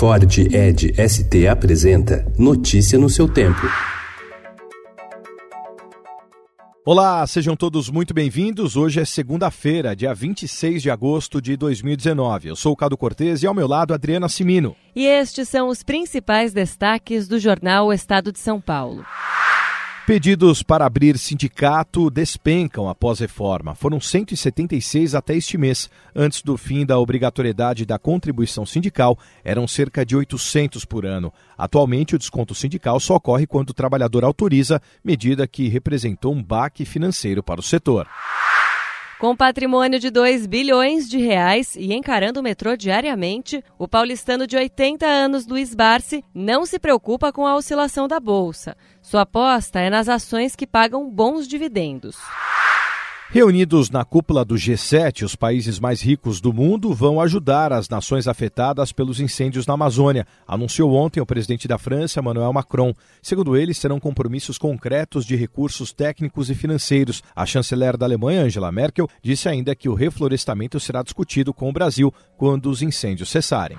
Ford Ed ST apresenta Notícia no seu tempo. Olá, sejam todos muito bem-vindos. Hoje é segunda-feira, dia 26 de agosto de 2019. Eu sou o Cado Cortez e ao meu lado Adriana Simino. E estes são os principais destaques do jornal o Estado de São Paulo. Pedidos para abrir sindicato despencam após reforma. Foram 176 até este mês. Antes do fim da obrigatoriedade da contribuição sindical, eram cerca de 800 por ano. Atualmente, o desconto sindical só ocorre quando o trabalhador autoriza, medida que representou um baque financeiro para o setor. Com patrimônio de 2 bilhões de reais e encarando o metrô diariamente, o paulistano de 80 anos Luiz Barsi não se preocupa com a oscilação da bolsa. Sua aposta é nas ações que pagam bons dividendos. Reunidos na cúpula do G7, os países mais ricos do mundo vão ajudar as nações afetadas pelos incêndios na Amazônia, anunciou ontem o presidente da França, Emmanuel Macron. Segundo ele, serão compromissos concretos de recursos técnicos e financeiros. A chanceler da Alemanha, Angela Merkel, disse ainda que o reflorestamento será discutido com o Brasil quando os incêndios cessarem.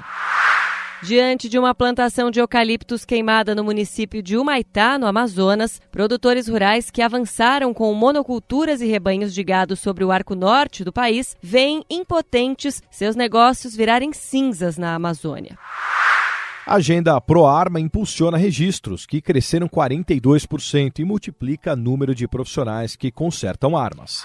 Diante de uma plantação de eucaliptos queimada no município de Humaitá, no Amazonas, produtores rurais que avançaram com monoculturas e rebanhos de gado sobre o arco norte do país veem impotentes seus negócios virarem cinzas na Amazônia. A agenda ProArma impulsiona registros, que cresceram 42% e multiplica o número de profissionais que consertam armas.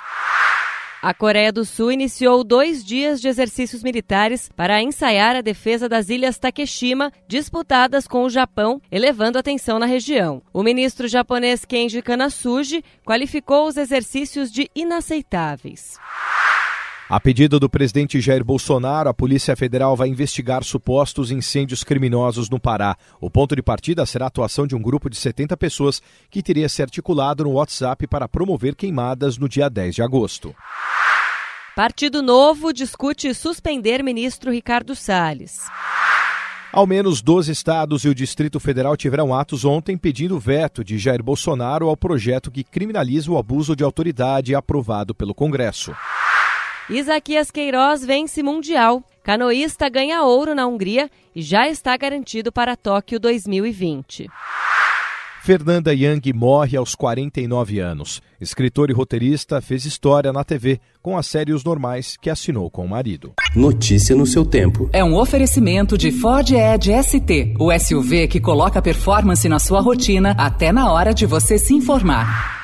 A Coreia do Sul iniciou dois dias de exercícios militares para ensaiar a defesa das ilhas Takeshima, disputadas com o Japão, elevando a tensão na região. O ministro japonês Kenji Kanasuji qualificou os exercícios de inaceitáveis. A pedido do presidente Jair Bolsonaro, a Polícia Federal vai investigar supostos incêndios criminosos no Pará. O ponto de partida será a atuação de um grupo de 70 pessoas que teria se articulado no WhatsApp para promover queimadas no dia 10 de agosto. Partido Novo discute suspender ministro Ricardo Salles. Ao menos 12 estados e o Distrito Federal tiveram atos ontem pedindo veto de Jair Bolsonaro ao projeto que criminaliza o abuso de autoridade aprovado pelo Congresso. Isaquias Queiroz vence Mundial. Canoísta ganha ouro na Hungria e já está garantido para Tóquio 2020. Fernanda Young morre aos 49 anos. Escritor e roteirista, fez história na TV com a série Os Normais, que assinou com o marido. Notícia no seu tempo. É um oferecimento de Ford Edge ST, o SUV que coloca performance na sua rotina até na hora de você se informar.